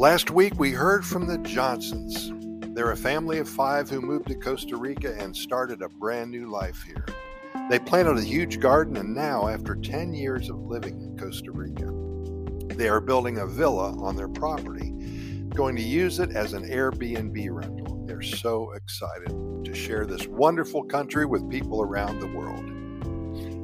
Last week we heard from the Johnsons. They're a family of five who moved to Costa Rica and started a brand new life here. They planted a huge garden, and now, after 10 years of living in Costa Rica, they are building a villa on their property, going to use it as an Airbnb rental. They're so excited to share this wonderful country with people around the world.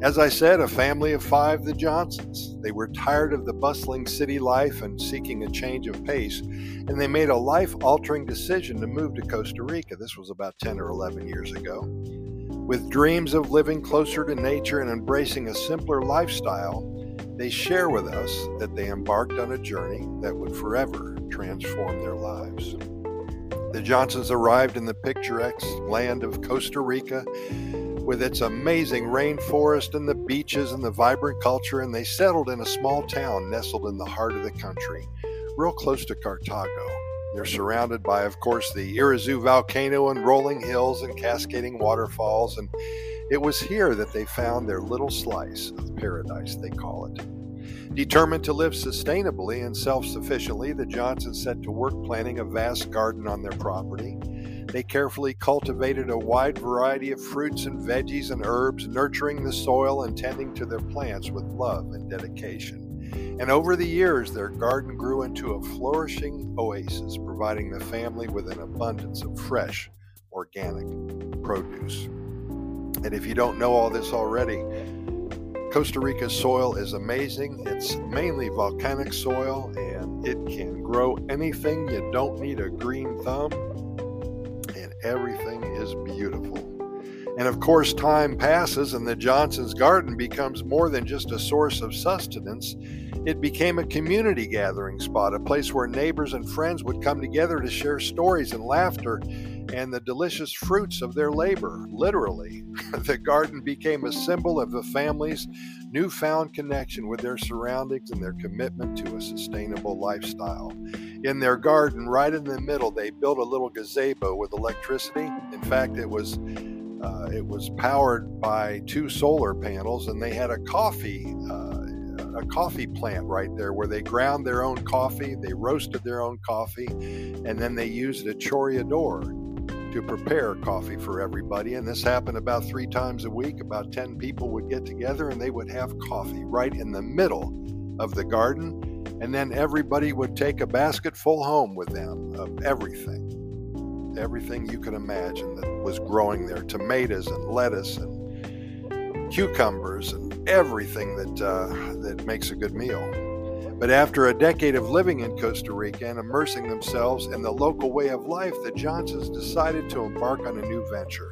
As I said, a family of five, the Johnsons. They were tired of the bustling city life and seeking a change of pace, and they made a life altering decision to move to Costa Rica. This was about 10 or 11 years ago. With dreams of living closer to nature and embracing a simpler lifestyle, they share with us that they embarked on a journey that would forever transform their lives. The Johnsons arrived in the picturesque land of Costa Rica with its amazing rainforest and the beaches and the vibrant culture, and they settled in a small town nestled in the heart of the country, real close to Cartago. They're surrounded by, of course, the Irazu volcano and rolling hills and cascading waterfalls, and it was here that they found their little slice of paradise, they call it. Determined to live sustainably and self sufficiently, the Johnsons set to work planting a vast garden on their property. They carefully cultivated a wide variety of fruits and veggies and herbs, nurturing the soil and tending to their plants with love and dedication. And over the years, their garden grew into a flourishing oasis, providing the family with an abundance of fresh, organic produce. And if you don't know all this already, Costa Rica's soil is amazing. It's mainly volcanic soil and it can grow anything. You don't need a green thumb everything is beautiful. And of course, time passes, and the Johnson's garden becomes more than just a source of sustenance. It became a community gathering spot, a place where neighbors and friends would come together to share stories and laughter and the delicious fruits of their labor. Literally, the garden became a symbol of the family's newfound connection with their surroundings and their commitment to a sustainable lifestyle. In their garden, right in the middle, they built a little gazebo with electricity. In fact, it was uh, it was powered by two solar panels, and they had a coffee uh, a coffee plant right there where they ground their own coffee, they roasted their own coffee, and then they used a chorreador to prepare coffee for everybody. And this happened about three times a week. About 10 people would get together and they would have coffee right in the middle of the garden. And then everybody would take a basket full home with them of everything. Everything you could imagine that was growing there tomatoes and lettuce and cucumbers and everything that, uh, that makes a good meal. But after a decade of living in Costa Rica and immersing themselves in the local way of life, the Johnsons decided to embark on a new venture.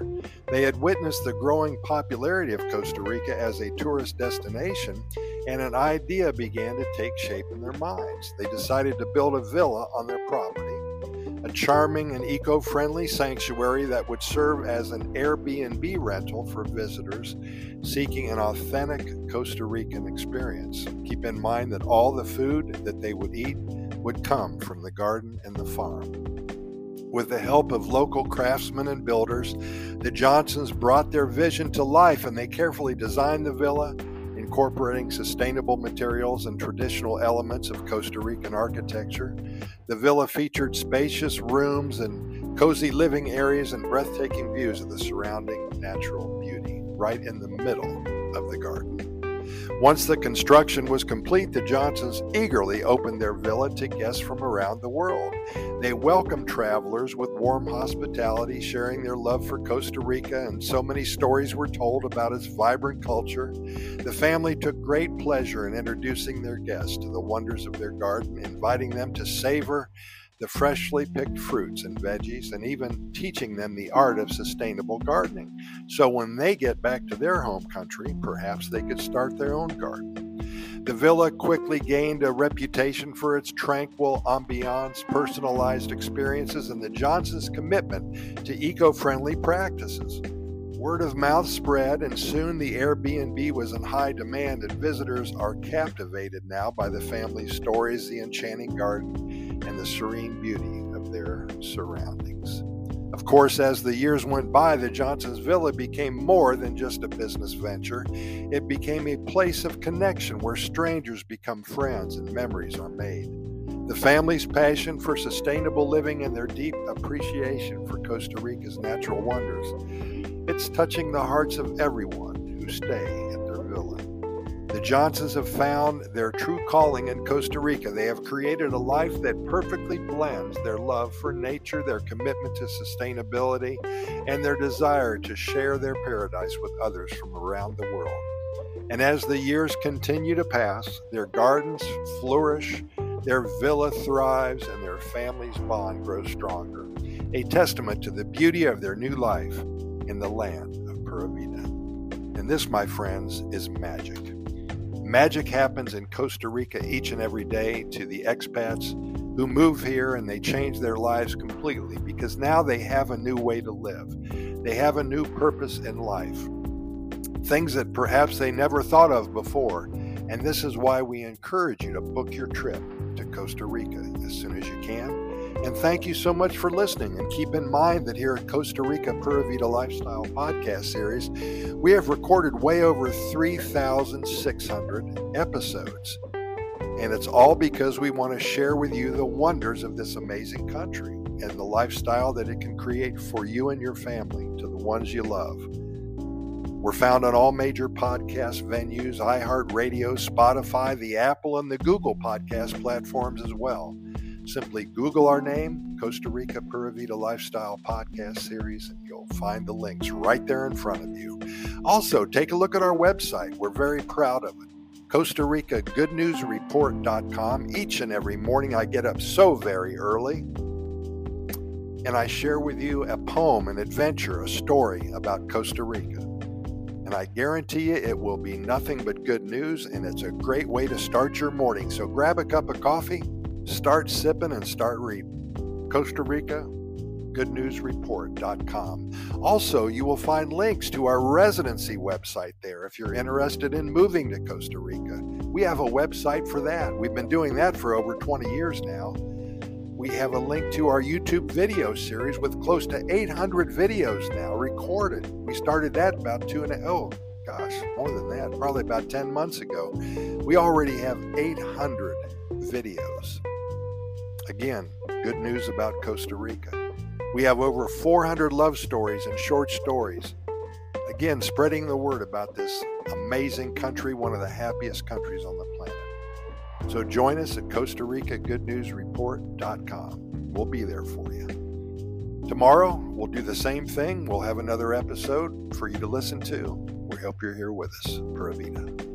They had witnessed the growing popularity of Costa Rica as a tourist destination, and an idea began to take shape in their minds. They decided to build a villa on their property a charming and eco friendly sanctuary that would serve as an Airbnb rental for visitors seeking an authentic Costa Rican experience. Keep in mind that all the food that they would eat would come from the garden and the farm. With the help of local craftsmen and builders, the Johnsons brought their vision to life and they carefully designed the villa incorporating sustainable materials and traditional elements of Costa Rican architecture. The villa featured spacious rooms and cozy living areas and breathtaking views of the surrounding natural beauty right in the middle of the garden. Once the construction was complete, the Johnsons eagerly opened their villa to guests from around the world. They welcomed travelers with warm hospitality, sharing their love for Costa Rica, and so many stories were told about its vibrant culture. The family took great pleasure in introducing their guests to the wonders of their garden, inviting them to savor the freshly picked fruits and veggies, and even teaching them the art of sustainable gardening. So when they get back to their home country, perhaps they could start their own garden. The villa quickly gained a reputation for its tranquil ambiance, personalized experiences, and the Johnsons' commitment to eco friendly practices. Word of mouth spread, and soon the Airbnb was in high demand, and visitors are captivated now by the family's stories, the enchanting garden, and the serene beauty of their surroundings. Of course, as the years went by, the Johnsons Villa became more than just a business venture. It became a place of connection where strangers become friends and memories are made. The family's passion for sustainable living and their deep appreciation for Costa Rica's natural wonders. It's touching the hearts of everyone who stay. The Johnsons have found their true calling in Costa Rica. They have created a life that perfectly blends their love for nature, their commitment to sustainability, and their desire to share their paradise with others from around the world. And as the years continue to pass, their gardens flourish, their villa thrives, and their family's bond grows stronger, a testament to the beauty of their new life in the land of Pura Vida. And this, my friends, is magic. Magic happens in Costa Rica each and every day to the expats who move here and they change their lives completely because now they have a new way to live. They have a new purpose in life. Things that perhaps they never thought of before. And this is why we encourage you to book your trip to Costa Rica as soon as you can and thank you so much for listening. And keep in mind that here at Costa Rica Pura Vida Lifestyle podcast series, we have recorded way over 3,600 episodes. And it's all because we want to share with you the wonders of this amazing country and the lifestyle that it can create for you and your family to the ones you love. We're found on all major podcast venues iHeartRadio, Spotify, the Apple, and the Google podcast platforms as well. Simply Google our name, Costa Rica Pura Vida Lifestyle Podcast Series, and you'll find the links right there in front of you. Also, take a look at our website. We're very proud of it. Costa Rica Good News Report.com. Each and every morning, I get up so very early and I share with you a poem, an adventure, a story about Costa Rica. And I guarantee you it will be nothing but good news, and it's a great way to start your morning. So grab a cup of coffee Start sipping and start reading. Costa Rica, goodnewsreport.com. Also, you will find links to our residency website there if you're interested in moving to Costa Rica. We have a website for that. We've been doing that for over 20 years now. We have a link to our YouTube video series with close to 800 videos now recorded. We started that about two and a oh gosh, more than that, probably about 10 months ago. We already have 800 videos. Again, good news about Costa Rica. We have over 400 love stories and short stories. Again, spreading the word about this amazing country, one of the happiest countries on the planet. So join us at Costa Rica Good News Report.com. We'll be there for you. Tomorrow, we'll do the same thing. We'll have another episode for you to listen to. We hope you're here with us. Pura Vida.